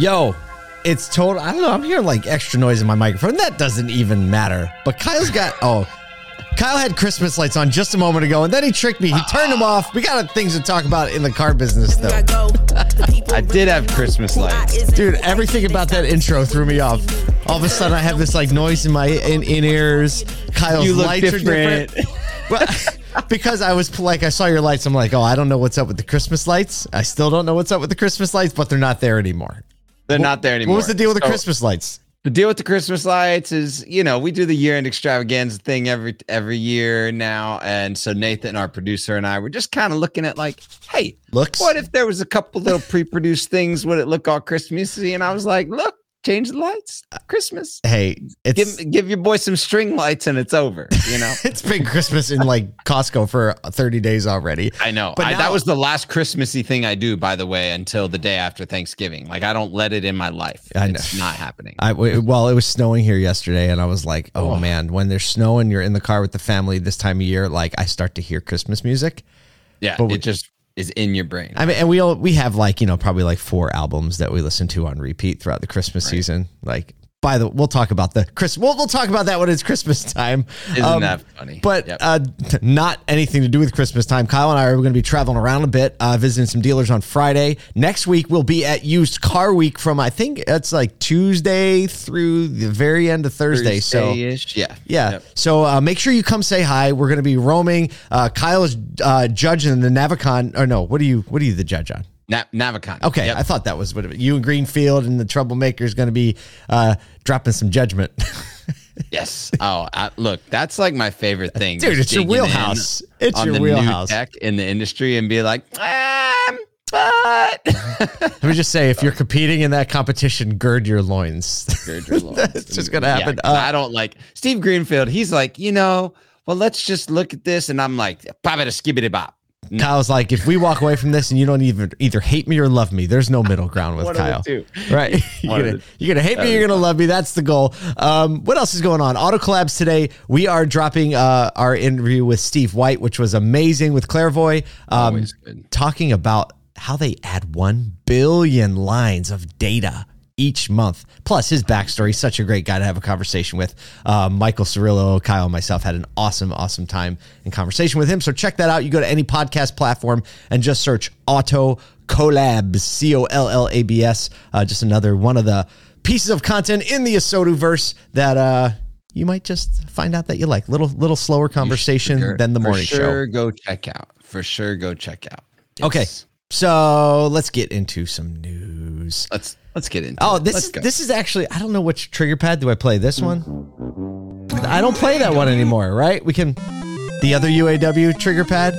Yo, it's total. I don't know. I'm hearing like extra noise in my microphone. That doesn't even matter. But Kyle's got. Oh, Kyle had Christmas lights on just a moment ago, and then he tricked me. He turned them off. We got things to talk about in the car business, though. I did have Christmas lights. Dude, everything about that intro threw me off. All of a sudden, I have this like noise in my in, in ears. Kyle's You look lights different. are different. Well, because I was like, I saw your lights. I'm like, oh, I don't know what's up with the Christmas lights. I still don't know what's up with the Christmas lights, but they're not there anymore. They're not there anymore. What was the deal with the Christmas lights? The deal with the Christmas lights is, you know, we do the year-end extravaganza thing every every year now, and so Nathan, our producer, and I were just kind of looking at like, hey, Looks. what if there was a couple little pre-produced things? Would it look all Christmassy? And I was like, look, change the lights, Christmas. Hey, it's Give give your boy some string lights, and it's over. You know. it's been Christmas in like Costco for 30 days already. I know. But I, now- that was the last Christmassy thing I do, by the way, until the day after Thanksgiving. Like I don't let it in my life. I know. It's not happening. I w- well, it was snowing here yesterday, and I was like, "Oh, man!" When there's snow and you're in the car with the family this time of year, like I start to hear Christmas music. yeah, but we- it just is in your brain. I mean, and we all we have like you know probably like four albums that we listen to on repeat throughout the Christmas season. Like, by the we'll talk about the Chris. We'll we'll talk about that when it's Christmas time. Isn't that funny? But Yep. uh, not anything to do with Christmas time. Kyle and I are going to be traveling around a bit, uh, visiting some dealers on Friday. Next week we'll be at Used Car Week from I think it's like Tuesday through the very end of Thursday. So Thursday-ish. yeah, yeah. Yep. So uh, make sure you come say hi. We're going to be roaming. Uh, Kyle is uh, judging the Navicon. Or no, what are you? What are you the judge on? Na- Navicon. Okay, Yep. I thought that was what it, you and Greenfield and the troublemaker is going to be uh, dropping some judgment. yes. Oh, I, look, that's like my favorite thing, Dude, it's your wheelhouse. It's your wheelhouse. Tech in the industry and be like, um, but Let me just say, if you're competing in that competition, gird your loins. Gird your loins. That's just gonna happen. Yeah, Uh, I don't like Steve Greenfield. He's like, you know, well, let's just look at this, and I'm like, pop it a skibbity bop. Kyle's like, if we walk away from this and you don't even either hate me or love me, there's no middle ground with One Kyle. Right? you're, gonna, the- you're gonna hate me, you're gonna love me. That's the goal. Um, what else is going on? Auto collabs today. We are dropping uh, our interview with Steve White, which was amazing with Clarivoy. Um, talking about how they add 1 billion lines of data each month. Plus, his backstory, such a great guy to have a conversation with. Uh, Michael Cirillo, Kyle, and myself had an awesome, awesome time in conversation with him. So check that out. You go to any podcast platform and just search Auto Collabs, C O L L A B S. Uh, just another one of the pieces of content in the Asotu verse that uh, you might just find out that you like. Little, little slower conversation Sure- than the morning show. sure, go check out. For sure, go check out. Okay. So let's get into some news. Let's let's get into. Oh, this is go. this is actually I don't know which trigger pad do I play. This one? I don't play that one anymore, right? We can the other UAW trigger pad.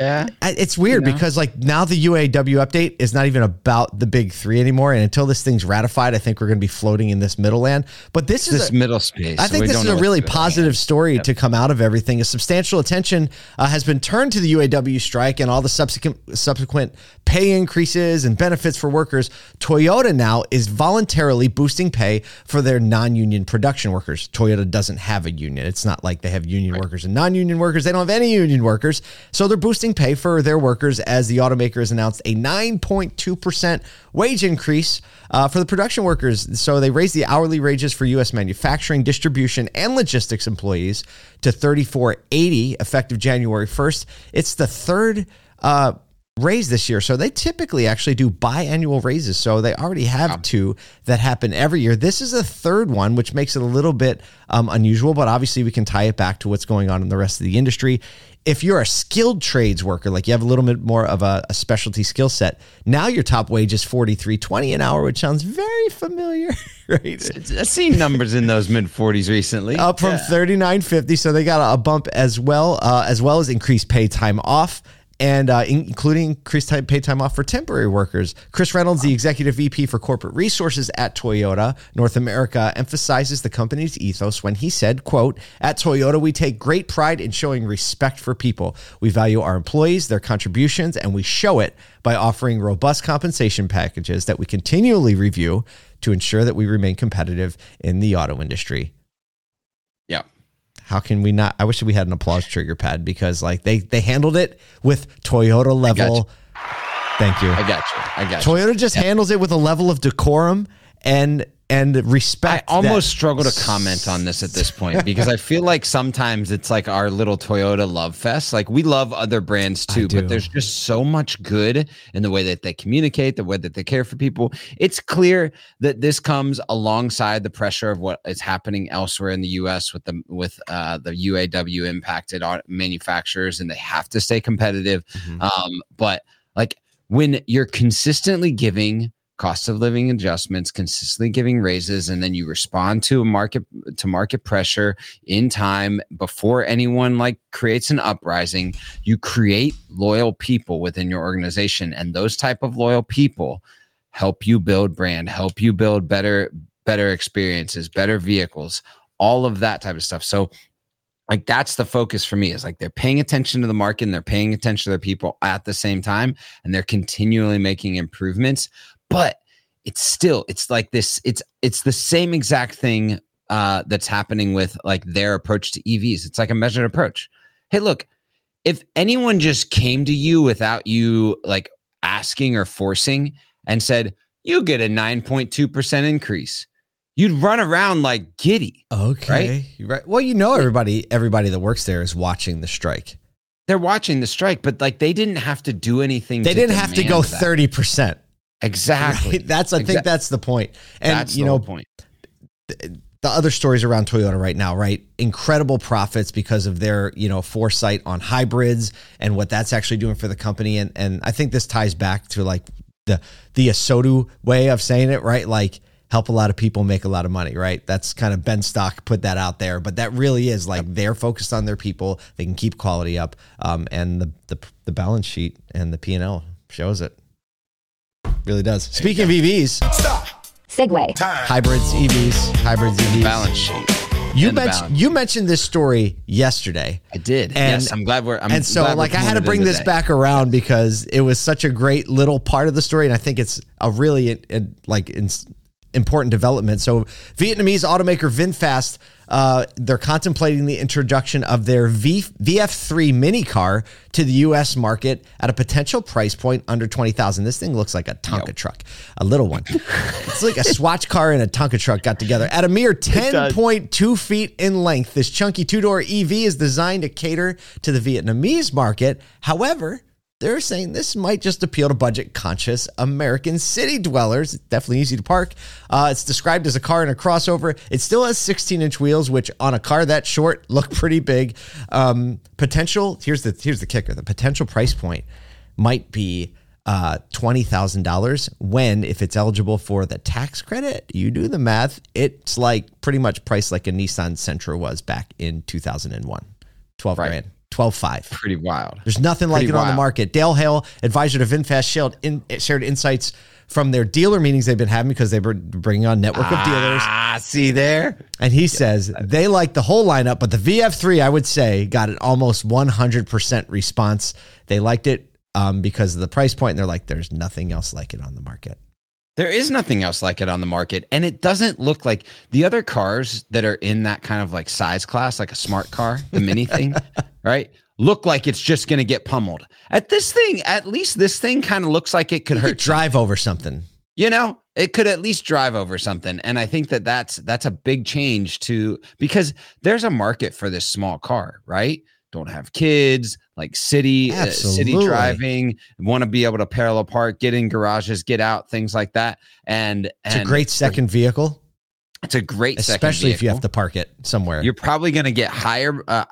Yeah. It's weird know? because like now the UAW update is not even about the big three anymore, and until this thing's ratified, I think we're going to be floating in this middle land. But this is This a- middle space. I think We this is a really to do. positive story to come out of everything. A substantial attention uh, has been turned to the UAW strike and all the subsequent subsequent pay increases and benefits for workers. Toyota now is voluntarily boosting pay for their non-union production workers. Toyota doesn't have a union. It's not like they have union workers and non-union workers. They don't have any union workers, so they're boosting pay for their workers as the automaker has announced a 9.2 percent wage increase uh, for the production workers. So they raised the hourly wages for U.S. manufacturing, distribution, and logistics employees to 34.80 effective January 1st. It's the third. Uh, raise this year. So they typically actually do biannual raises. So they already have two that happen every year. This is a third one which makes it a little bit um, unusual but obviously we can tie it back to what's going on in the rest of the industry. If you're a skilled trades worker like you have a little bit more of a, a specialty skill set now your top wage is 43.20 an hour which sounds very familiar right? I've seen numbers in those mid 40s recently. up from 39.50 so they got a bump as well uh, as well as increased pay time off and uh, in- including increased time, pay time off for temporary workers. Chris Reynolds, the executive VP for corporate resources at Toyota North America, emphasizes the company's ethos when he said, "quote At Toyota, we take great pride in showing respect for people. We value our employees, their contributions, and we show it by offering robust compensation packages that we continually review to ensure that we remain competitive in the auto industry." How can we not? I wish we had an applause trigger pad because like they they handled it with Toyota level Thank you. I got you. I got you. Toyota just handles it with a level of decorum and and respect. I almost that- struggle to comment on this at this point because I feel like sometimes it's like our little Toyota love fest. Like we love other brands too, but there's just so much good in the way that they communicate, the way that they care for people. It's clear that this comes alongside the pressure of what is happening elsewhere in the U.S. with the with uh, the UAW impacted au- manufacturers, and they have to stay competitive. Mhm. Um, but like when you're consistently giving cost of living adjustments, consistently giving raises, and then you respond to a market to market pressure in time before anyone like creates an uprising, you create loyal people within your organization. And those type of loyal people help you build brand, help you build better, better experiences, better vehicles, all of that type of stuff. So like that's the focus for me is like they're paying attention to the market and they're paying attention to their people at the same time and they're continually making improvements but it's still it's like this it's it's the same exact thing uh that's happening with like their approach to evs it's like a measured approach hey look if anyone just came to you without you like asking or forcing and said you get a 9.2% increase you'd run around like giddy Okay. Right? right. Well, you know everybody everybody that works there is watching the strike. they're watching the strike but like they didn't have to do anything They didn't have to go demand that. 30%. exactly Right? That's I think that's the point. And that's you the know, point the other stories around Toyota right now, right? Incredible profits because of their, you know, foresight on hybrids and what that's actually doing for the company. And and I think this ties back to like the the Asotu way of saying it, right? Like help a lot of people make a lot of money, right? That's kind of Ben Stock put that out there, but that really is like they're focused on their people. They can keep quality up, um, and the the the balance sheet and the P and L shows it. Really does. Speaking of EVs, segue. hybrids, EVs, hybrids, EVs. balance sheet You and the mentioned balance. you mentioned this story yesterday, I did. And- yes, I'm glad we're. I'm and so glad we're like I had to pulling bring in this today. back around because it was such a great little part of the story, and I think it's a really uh, like ins- important development. So Vietnamese automaker VinFast. Uh, they're contemplating the introduction of their v- VF3 mini car to the U.S. market at a potential price point under twenty thousand. This thing looks like a Tonka truck, a little one. it's like a Swatch car and a Tonka truck got together at a mere ten point two feet in length. This chunky two door EV is designed to cater to the Vietnamese market. However, they're saying this might just appeal to budget conscious American city dwellers. It's definitely easy to park. Uh, it's described as a car and a crossover. It still has 16 inch wheels, which on a car that short look pretty big. Um, potential here's the here's the kicker: the potential price point might be uh, twenty thousand dollars. When if it's eligible for the tax credit, you do the math. It's like pretty much priced like a Nissan Sentra was back in 2001. 12 Right. grand, 12.5. Pretty wild. There's nothing like Pretty it on the market. Dale Hale, advisor to VinFast, shared, in, shared insights from their dealer meetings they've been having because they were bringing on network of dealers. Ah, see there. And he says they like the whole lineup, but the VF3, I would say, got an almost 100% response. They liked it um, because of the price point, and they're like, there's nothing else like it on the market. There is nothing else like it on the market, and it doesn't look like the other cars that are in that kind of like size class, like a smart car, the mini thing, right? Look like it's just going to get pummeled. At this thing, at least this thing kind of looks like it could You could hurt. drive over something. you know it could at least drive over something and i think that that's that's a big change to because there's a market for this small car right don't have kids like city uh, city driving want to be able to parallel park get in garages get out things like that. And It's and a great second vehicle, it's a great second especially if you have to park it somewhere. you're probably going to get higher uh,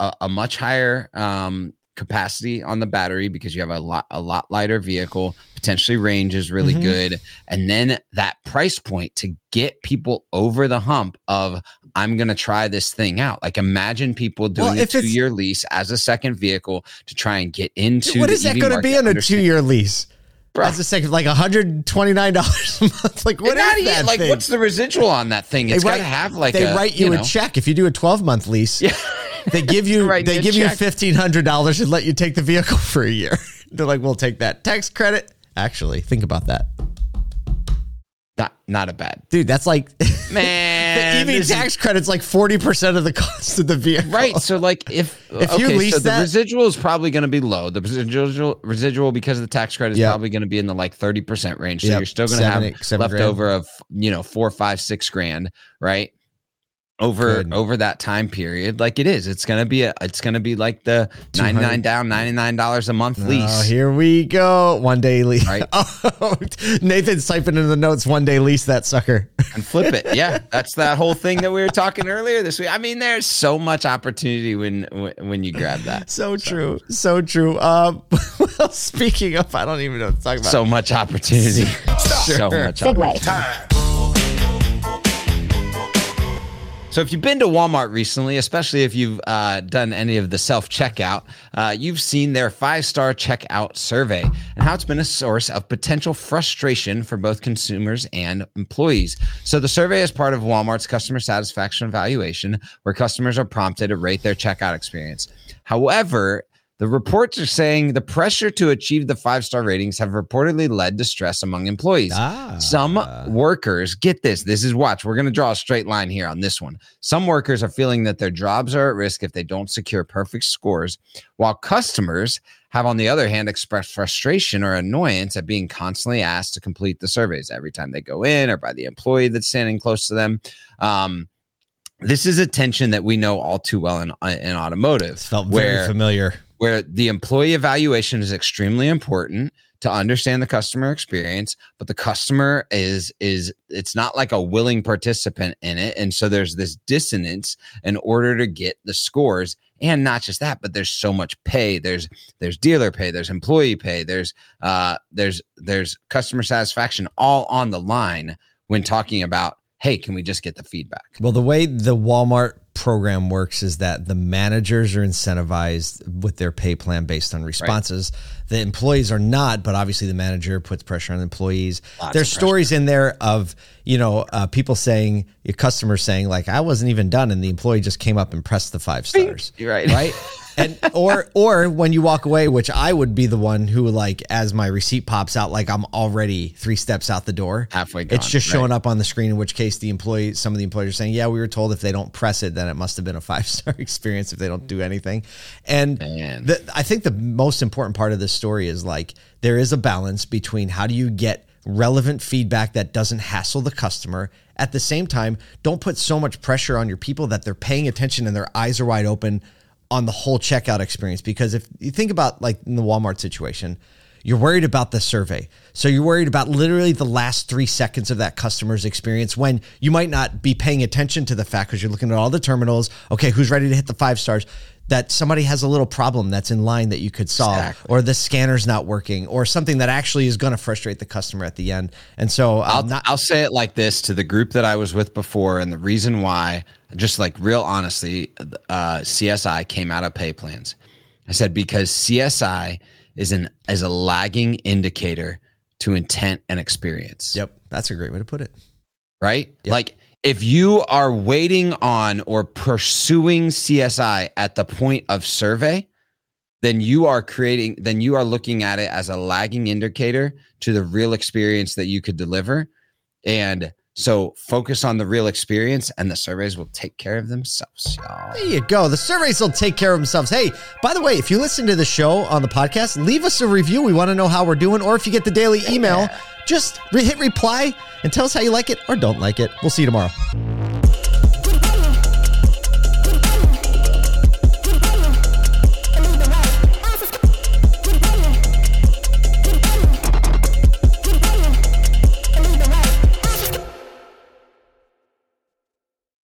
a, a much higher um capacity on the battery because you have a lot a lot lighter vehicle potentially range is really Mhm. good. And then that price point to get people over the hump of i'm going to try this thing out like imagine people Well, doing a if it's- 2 year lease as a second vehicle to try and get into what is that going to be on a two year lease? Bruh. That's a second, like $129 a month. Like, what not that like thing? what's the residual on that thing it's got to have like they a, write you, know, a check if you do a 12 month lease. Yeah. They give you Write they a give you check. fifteen hundred dollars and let you take the vehicle for a year. They're like, we'll take that tax credit. Actually, think about that. Not not a bad dude. That's like man. the EV tax credit's like forty percent of the cost of the vehicle. Right. So like if If okay, you lease so the residual is probably going to be low. The residual residual because of the tax credit is Yep. probably going to be in the like thirty percent range. So Yep. you're still going to have eight, grand. leftover of you know four, five, six grand, right? Over Good. over that time period, like it is, it's gonna be a, it's gonna be like the 99 down, ninety nine dollars a month Oh, lease. here we go. One day lease. Right. Oh, Nathan's typing in the notes. One day lease that sucker. and flip it. Yeah, that's that whole thing that we were talking earlier this week. I mean, there's so much opportunity when when, when you grab that. So true. So true. Um, well, speaking of, I don't even know what to talk about. So much opportunity. So much opportunity. So if you've been to Walmart recently, especially if you've uh, done any of the self checkout, uh, you've seen their five star checkout survey and how it's been a source of potential frustration for both consumers and employees. So the survey is part of Walmart's customer satisfaction evaluation, where customers are prompted to rate their checkout experience. However, the reports are saying the pressure to achieve the five star ratings have reportedly led to stress among employees. Ah. Some workers get this. This is watch. We're going to draw a straight line here on this one. Some workers are feeling that their jobs are at risk if they don't secure perfect scores, while customers have, on the other hand, expressed frustration or annoyance at being constantly asked to complete the surveys every time they go in or by the employee that's standing close to them. Um, this is a tension that we know all too well in, in automotive felt very where familiar. Where the employee evaluation is extremely important to understand the customer experience but the customer is is it's not like a willing participant in it. And so there's this dissonance in order to get the scores. And not just that but there's so much pay. There's there's dealer pay there's employee pay there's uh there's there's customer satisfaction all on the line when talking about hey can we just get the feedback? Well, the way the Walmart program works is that the managers are incentivized with their pay plan based on responses. The employees are not, but obviously the manager puts pressure on employees. Lots There's stories in there of you know uh, people saying, your customers saying like, I wasn't even done, and the employee just came up and pressed the five stars. You're right. right and or or when you walk away which i would be the one who like as my receipt pops out like i'm already three steps out the door Halfway gone, it's just showing right. up on the screen in which case the employee some of the employers are saying yeah we were told if they don't press it then it must have been a five star experience if they don't do anything and the, i think the most important part of this story is like there is a balance between how do you get relevant feedback that doesn't hassle the customer at the same time don't put so much pressure on your people that they're paying attention and their eyes are wide open on the whole checkout experience because if you think about like in the Walmart situation, you're worried about the survey. So you're worried about literally the last three seconds of that customer's experience when you might not be paying attention to the fact because you're looking at all the terminals. Okay, who's ready to hit the five stars? That somebody has a little problem that's in line that you could solve, Exactly. or the scanner's not working, or something that actually is going to frustrate the customer at the end. And so, I'll, um, not, I'll say it like this to the group that I was with before, and the reason why, just like real honestly, uh, CSI came out of pay plans. I said because CSI is an is a lagging indicator to intent and experience. yep, that's a great way to put it. Right? Like if you are waiting on or pursuing CSI at the point of survey, then you are creating, then you are looking at it as a lagging indicator to the real experience that you could deliver. And so focus on the real experience and the surveys will take care of themselves, y'all. There you go. The surveys will take care of themselves. Hey, by the way, if you listen to the show on the podcast, leave us a review. We want to know how we're doing. Or if you get the daily email, just hit reply and tell us how you like it or don't like it. We'll see you tomorrow.